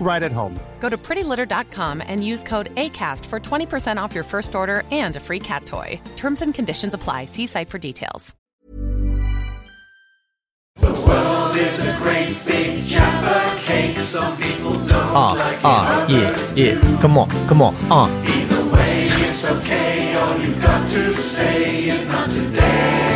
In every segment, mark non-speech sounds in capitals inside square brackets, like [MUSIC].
right at home. Go to prettylitter.com and use code ACAST for 20% off your first order and a free cat toy. Terms and conditions apply. See site for details. The world is a great big Jaffa cake. Some people don't Ah, like ah, it. yeah, yeah. Come on, come on. Ah. Either way, it's okay. All you've got to say is not today.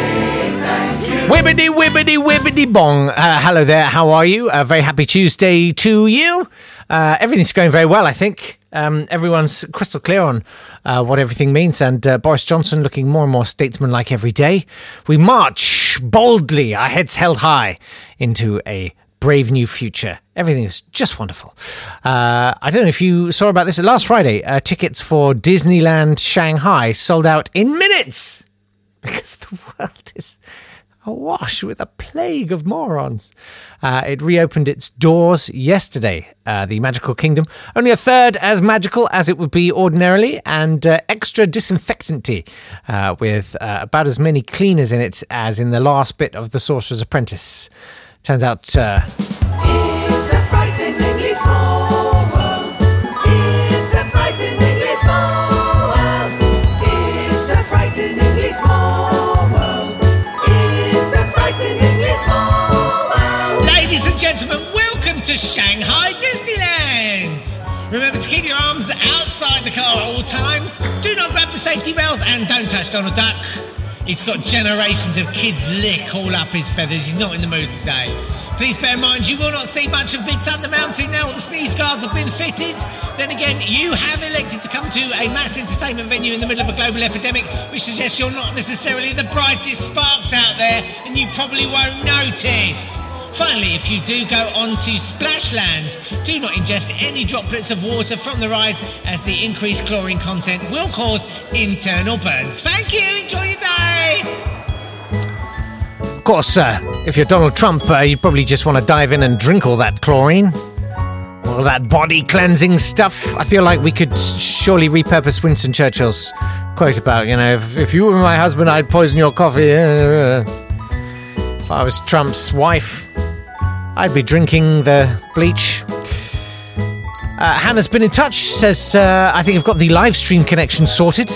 Wibbity, wibbity, wibbity bong. Uh, hello there. How are you? A very happy Tuesday to you. Uh, everything's going very well, I think. Um, everyone's crystal clear on uh, what everything means, and uh, Boris Johnson looking more and more statesmanlike every day. We march boldly, our heads held high, into a brave new future. Everything is just wonderful. Uh, I don't know if you saw about this last Friday. Uh, tickets for Disneyland Shanghai sold out in minutes [LAUGHS] because the world is awash with a plague of morons. Uh, it reopened its doors yesterday, uh, the Magical Kingdom. Only a third as magical as it would be ordinarily, and uh, extra disinfectanty, uh, with uh, about as many cleaners in it as in the last bit of The Sorcerer's Apprentice. Turns out. Uh, It's a frighteningly small world. It's a frighteningly small world. It's a frighteningly small world. It's a frighteningly small world. Ladies and gentlemen, welcome to Shanghai Disneyland! Remember to keep your arms outside the car at all times. Do not grab the safety rails and don't touch Donald Duck. He's got generations of kids lick all up his feathers. He's not in the mood today. Please bear in mind you will not see much of Big Thunder Mountain now that the sneeze guards have been fitted. Then again, you have elected to come to a mass entertainment venue in the middle of a global epidemic, which suggests you're not necessarily the brightest sparks out there and you probably won't notice. Finally, if you do go on to Splashland, do not ingest any droplets of water from the ride as the increased chlorine content will cause internal burns. Thank you, enjoy your day! Of course, uh, if you're Donald Trump, uh, you'd probably just want to dive in and drink all that chlorine. All that body cleansing stuff. I feel like we could surely repurpose Winston Churchill's quote about, you know, if, if you were my husband, I'd poison your coffee. [LAUGHS] If I was Trump's wife, I'd be drinking the bleach. Uh, Hannah's been in touch, says, uh, I think I've got the live stream connection sorted.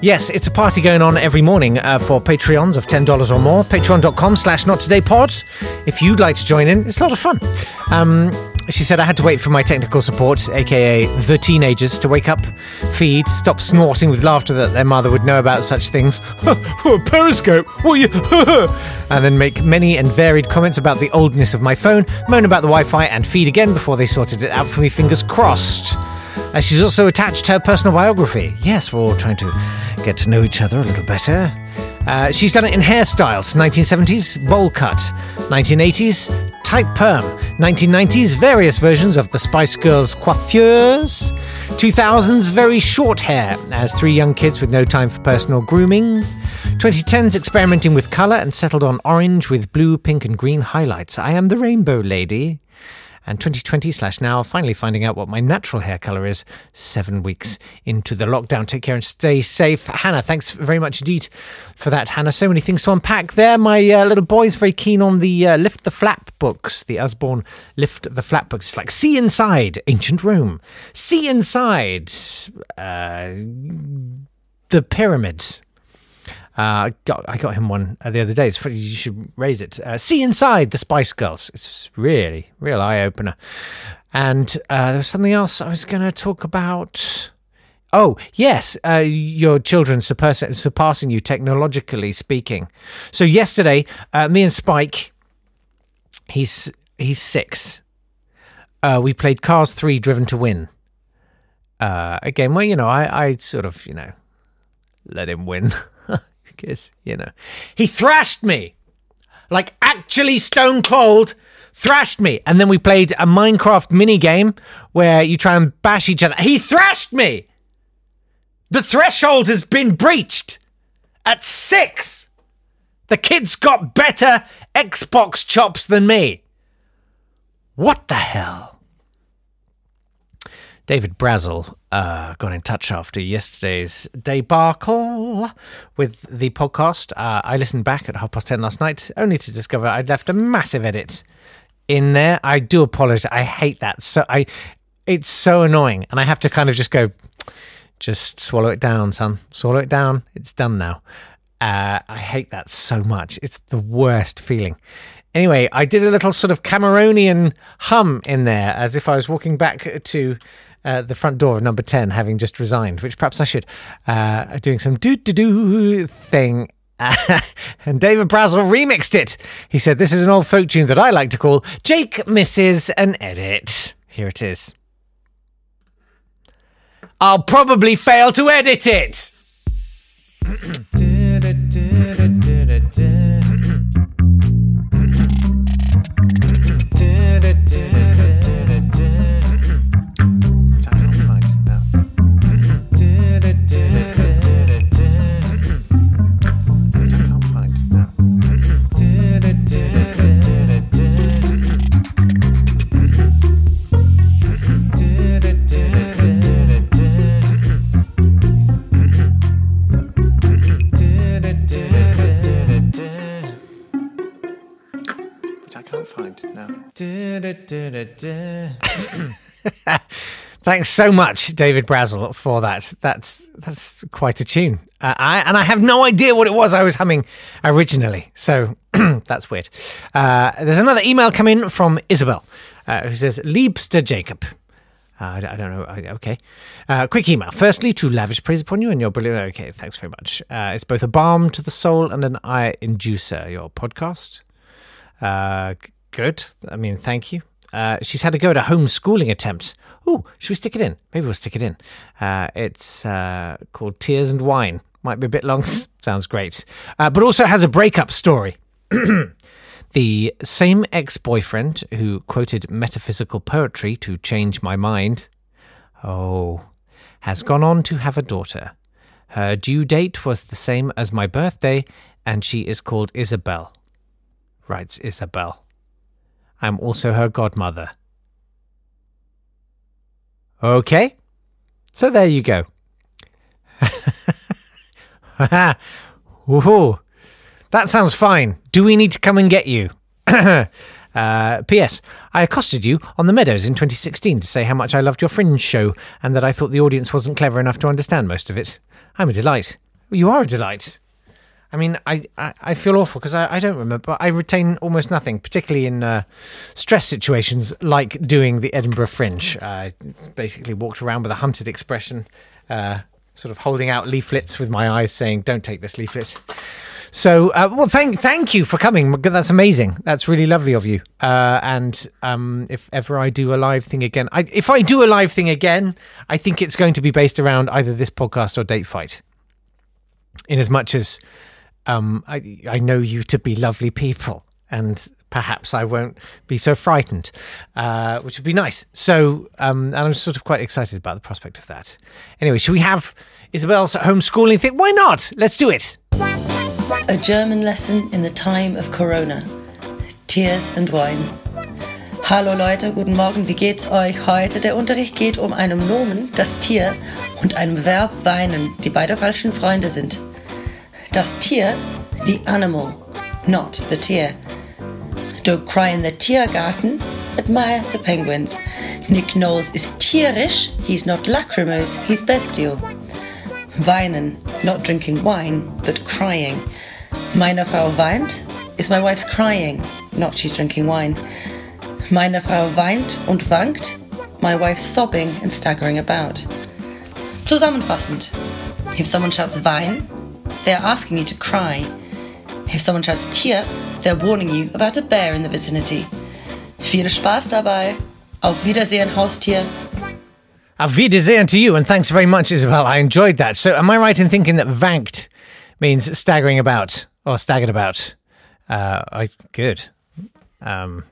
Yes, it's a party going on every morning uh, for Patreons of $10 or more. Patreon.com slash not today pod. If you'd like to join in, it's a lot of fun. Um, she said I had to wait for my technical support, aka the teenagers, to wake up, feed, stop snorting with laughter that their mother would know about such things. [LAUGHS] Periscope, what you? [LAUGHS] and then make many and varied comments about the oldness of my phone, moan about the Wi-Fi, and feed again before they sorted it out for me. Fingers crossed. Uh, she's also attached her personal biography. Yes, we're all trying to get to know each other a little better. Uh, she's done it in hairstyles 1970s, bowl cut, 1980s, tight perm, 1990s, various versions of the Spice Girls coiffures, 2000s, very short hair, as three young kids with no time for personal grooming. 2010s, experimenting with colour and settled on orange with blue, pink, and green highlights. I am the rainbow lady and 2020 slash now finally finding out what my natural hair color is seven weeks into the lockdown. Take care and stay safe. Hannah thanks very much indeed for that hannah. So many things to unpack there. My uh, little boy's very keen on the uh, lift the flap books the usborne lift the flap books. It's like see inside ancient rome. See inside uh, the pyramids uh, got, I got him one uh, the other day. It's you should raise it. Uh, See Inside the Spice Girls. It's really, real eye opener. And uh, there was something else I was going to talk about. Oh, yes, uh, your children surpass- surpassing you technologically speaking. So yesterday, uh, me and Spike, he's he's six. Uh, we played Cars Three: Driven to Win. Uh, again, well, you know, I, I sort of, you know, let him win. [LAUGHS] Because you know, he thrashed me, like actually stone cold thrashed me. And then we played a Minecraft mini game where you try and bash each other. He thrashed me. The threshold has been breached at six. The kid's got better Xbox chops than me. What the hell? David Brazel uh, got in touch after yesterday's debacle with the podcast. Uh, I listened back at half past ten last night, only to discover I'd left a massive edit in there. I do apologize. I hate that. So I, it's so annoying, and I have to kind of just go, just swallow it down, son. Swallow it down. It's done now. Uh, I hate that so much. It's the worst feeling. Anyway, I did a little sort of Cameronian hum in there as if I was walking back to uh, the front door of number 10, having just resigned, which perhaps I should, uh, doing some doo doo doo thing. [LAUGHS] and David Brazel remixed it. He said, This is an old folk tune that I like to call Jake Misses an Edit. Here it is. I'll probably fail to edit it. [CLEARS THROAT] [CLEARS THROAT] [LAUGHS] Thanks so much, David Brazel, for that. That's that's quite a tune. Uh, I, and I have no idea what it was I was humming originally. So [CLEARS THROAT] that's weird. Uh, there's another email coming from Isabel uh, who says, Liebster Jacob. Uh, I, don't know. Okay. Uh, quick email. Firstly, to lavish praise upon you and your brilliant. Okay, thanks very much. Uh, it's both a balm to the soul and an eye inducer, your podcast. Uh, good. I mean, thank you. Uh, she's had to go to homeschooling attempts. Oh, should we stick it in? Maybe we'll stick it in. Uh, it's uh, called Tears and Wine. Might be a bit long. [LAUGHS] Sounds great. Uh, but also has a breakup story. [CLEARS THROAT] the same ex boyfriend who quoted metaphysical poetry to change my mind. Oh, has gone on to have a daughter. Her due date was the same as my birthday, and she is called Isabel. Writes Isabel. I'm also her godmother. Okay, so there you go. [LAUGHS] That sounds fine. Do we need to come and get you? [CLEARS THROAT] Uh, P.S. I accosted you on the Meadows in 2016 to say how much I loved your Fringe show and that I thought the audience wasn't clever enough to understand most of it. I'm a delight. You are a delight. I mean, I, I, I feel awful because I, I don't remember. I retain almost nothing, particularly in uh, stress situations like doing the Edinburgh Fringe. I basically walked around with a hunted expression, uh, sort of holding out leaflets with my eyes saying, Don't take this leaflet. So, uh, well, thank thank you for coming. That's amazing. That's really lovely of you. Uh, and um, if ever I do a live thing again, I, if I do a live thing again, I think it's going to be based around either this podcast or Date Fight. In as much as um, I I know you to be lovely people, and perhaps I won't be so frightened, uh, which would be nice. So, um, and I'm sort of quite excited about the prospect of that. Anyway, should we have Isabel's homeschooling thing? Why not? Let's do it. A German lesson in the time of Corona. Tears and Wine. Hallo Leute, guten Morgen, wie geht's euch heute? Der Unterricht geht um einen Nomen, das Tier, und einem Verb weinen, die beide falschen Freunde sind. Das Tier, the animal, not the tear. Don't cry in the Tiergarten, admire the penguins. Nick Knowles is tierisch, he's not lachrymose, he's bestial. Weinen, not drinking wine, but crying. Meine Frau weint is my wife's crying, not she's drinking wine. Meine Frau weint und wankt, my wife's sobbing and staggering about. Zusammenfassend, if someone shouts Wein, they're asking you to cry. If someone shouts Tier, they're warning you about a bear in the vicinity. Viel Spaß dabei. Auf Wiedersehen, Haustier. Auf Wiedersehen to you, and thanks very much, Isabel. I enjoyed that. So, am I right in thinking that vankt means staggering about or staggered about? Uh, I good. Um,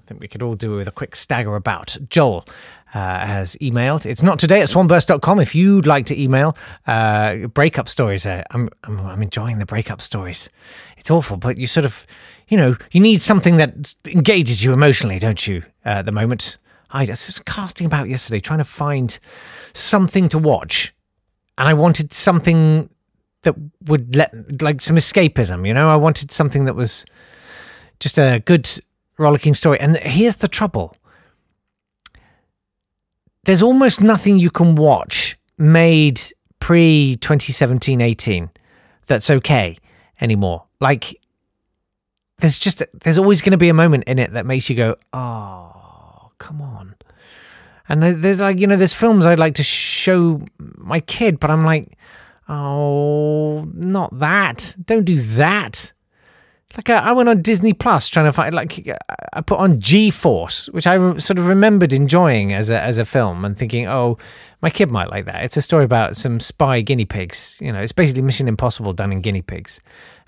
I think we could all do with a quick stagger about. Joel uh, has emailed. It's not today at swanburst.com. If you'd like to email uh, breakup stories, uh, I'm, I'm, I'm enjoying the breakup stories. It's awful, but you sort of, you know, you need something that engages you emotionally, don't you, uh, at the moment? I was casting about yesterday trying to find something to watch, and I wanted something that would let, like, some escapism, you know? I wanted something that was just a good, rollicking story. And here's the trouble there's almost nothing you can watch made pre 2017 18 that's okay anymore. Like, there's just, there's always going to be a moment in it that makes you go, oh, come on. And there's like, you know, there's films I'd like to show my kid, but I'm like, oh, not that. Don't do that. Like uh, I went on Disney Plus trying to find like I put on G Force, which I re- sort of remembered enjoying as a as a film and thinking, oh, my kid might like that. It's a story about some spy guinea pigs. You know, it's basically Mission Impossible done in guinea pigs,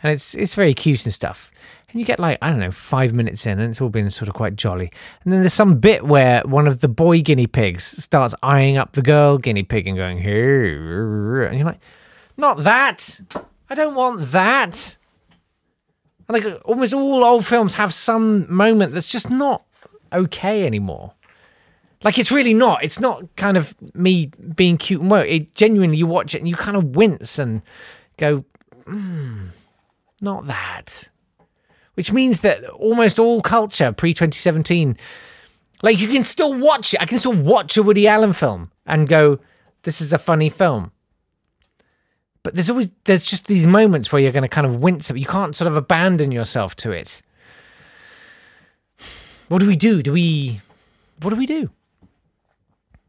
and it's it's very cute and stuff. And you get like I don't know five minutes in, and it's all been sort of quite jolly. And then there's some bit where one of the boy guinea pigs starts eyeing up the girl guinea pig and going here, and you're like, not that. I don't want that. Like almost all old films have some moment that's just not okay anymore. Like it's really not. It's not kind of me being cute and well. It genuinely you watch it and you kind of wince and go, mm, not that. Which means that almost all culture pre 2017, like you can still watch it. I can still watch a Woody Allen film and go, this is a funny film but there's always there's just these moments where you're going to kind of wince you can't sort of abandon yourself to it. What do we do? Do we what do we do?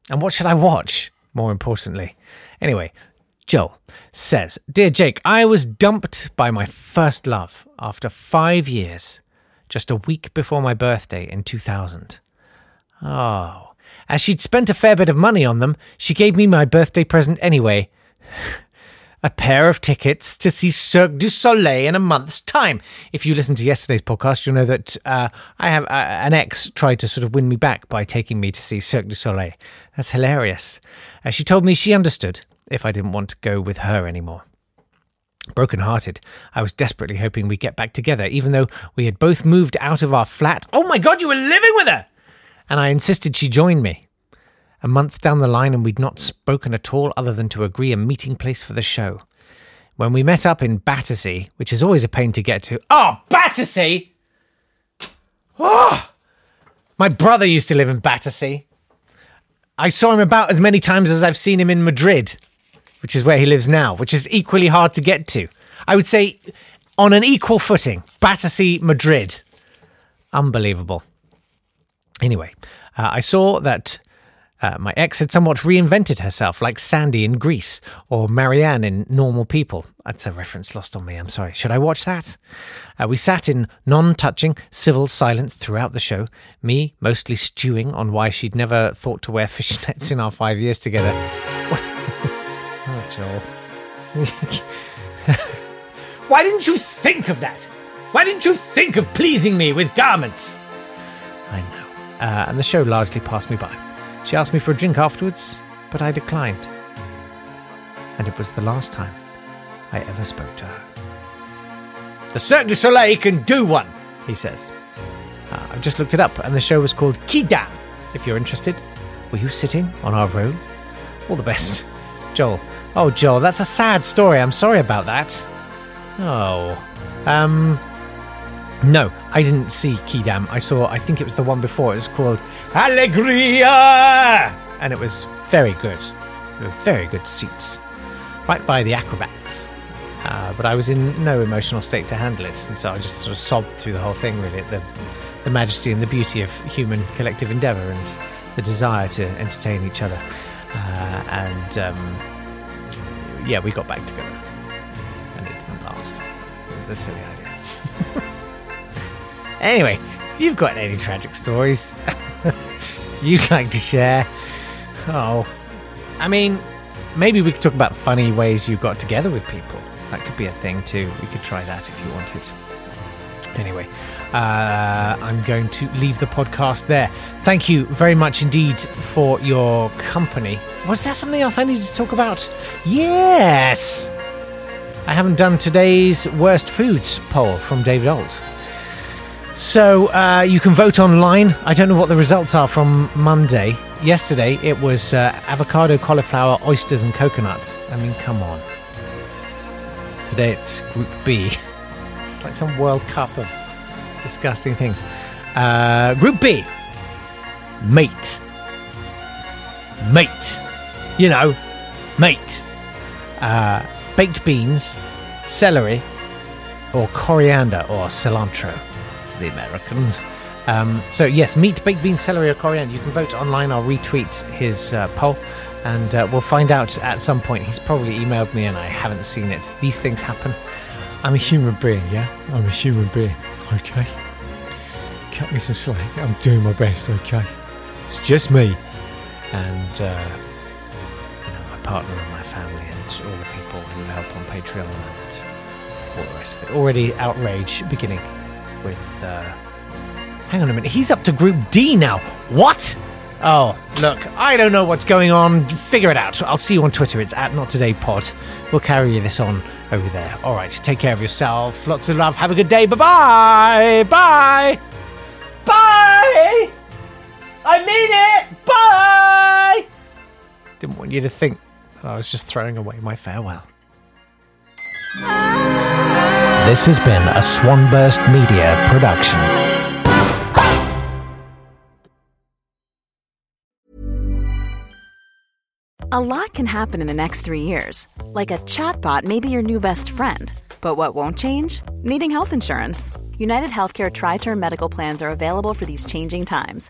And what should i watch more importantly? Anyway joel says dear jake i was dumped by my first love after five years just a week before my birthday in 2000 oh as she'd spent a fair bit of money on them she gave me my birthday present anyway [LAUGHS] a pair of tickets to see Cirque du Soleil in a month's time. If you listen to yesterday's podcast, you'll know that uh, I have uh, an ex tried to sort of win me back by taking me to see Cirque du Soleil. That's hilarious. Uh, she told me she understood if I didn't want to go with her anymore. Broken hearted, I was desperately hoping we'd get back together, even though we had both moved out of our flat. Oh my god, you were living with her! And I insisted she join me a month down the line and we'd not spoken at all other than to agree a meeting place for the show. When we met up in Battersea, which is always a pain to get to. Oh, Battersea! Oh! My brother used to live in Battersea. I saw him about as many times as I've seen him in Madrid, which is where he lives now, which is equally hard to get to. I would say on an equal footing, Battersea, Madrid. Unbelievable. Anyway, uh, I saw that uh, my ex had somewhat reinvented herself, like Sandy in Grease or Marianne in Normal People. That's a reference lost on me, I'm sorry. Should I watch that? Uh, we sat in non touching, civil silence throughout the show, me mostly stewing on why she'd never thought to wear [LAUGHS] fishnets in our five years together. [LAUGHS] oh, Joel. [LAUGHS] why didn't you think of that? Why didn't you think of pleasing me with garments? I know. Uh, and the show largely passed me by. She asked me for a drink afterwards, but I declined. And it was the last time I ever spoke to her. The Cirque du Soleil can do one, he says. Uh, I've just looked it up, and the show was called Quidam. If you're interested, were you sitting on our road? All the best. Joel. Oh, Joel, that's a sad story. I'm sorry about that. Oh. Um. No, I didn't see Quidam. I saw, I think it was the one before. It was called Alegria! And it was very good. Very good seats. Right by the acrobats. Uh, but I was in no emotional state to handle it, and so I just sort of sobbed through the whole thing, really, at the, the majesty and the beauty of human collective endeavour and the desire to entertain each other. Uh, and um, yeah, we got back together. And it didn't last. It was a silly idea. Anyway, you've got any tragic stories [LAUGHS] you'd like to share? Oh, I mean, maybe we could talk about funny ways you got together with people. That could be a thing too. We could try that if you wanted. Anyway, uh, I'm going to leave the podcast there. Thank you very much indeed for your company. Was there something else I needed to talk about? Yes! I haven't done today's worst foods poll from David Olt. So uh, you can vote online. I don't know what the results are from Monday. Yesterday it was uh, avocado, cauliflower, oysters, and coconuts. I mean, come on. Today it's Group B. [LAUGHS] It's like some World Cup of disgusting things. Uh, group B. Mate. Mate. You know, mate. Uh, baked beans, celery, or coriander or cilantro the Americans. Um, so, yes, meat, baked beans, celery, or coriander. You can vote online. I'll retweet his uh, poll and uh, we'll find out at some point. He's probably emailed me and I haven't seen it. These things happen. I'm a human being, yeah? I'm a human being, okay? Cut me some slack. I'm doing my best, okay? It's just me. And, uh, you know, my partner and my family and all the people who help on Patreon and all the rest of it. Already outrage beginning with, uh, hang on a minute. He's up to Group D now. What? Oh, look, I don't know what's going on. Figure it out. I'll see you on Twitter. It's at Not Today Pod. We'll carry you this on over there. All right, take care of yourself. Lots of love. Have a good day. Bye bye. Bye. Bye. I mean it. Bye. Didn't want you to think I was just throwing away my farewell. This has been a Swanburst Media production. A lot can happen in the next three years. Like a chatbot may be your new best friend. But what won't change? Needing health insurance. United Healthcare Tri Term Medical Plans are available for these changing times.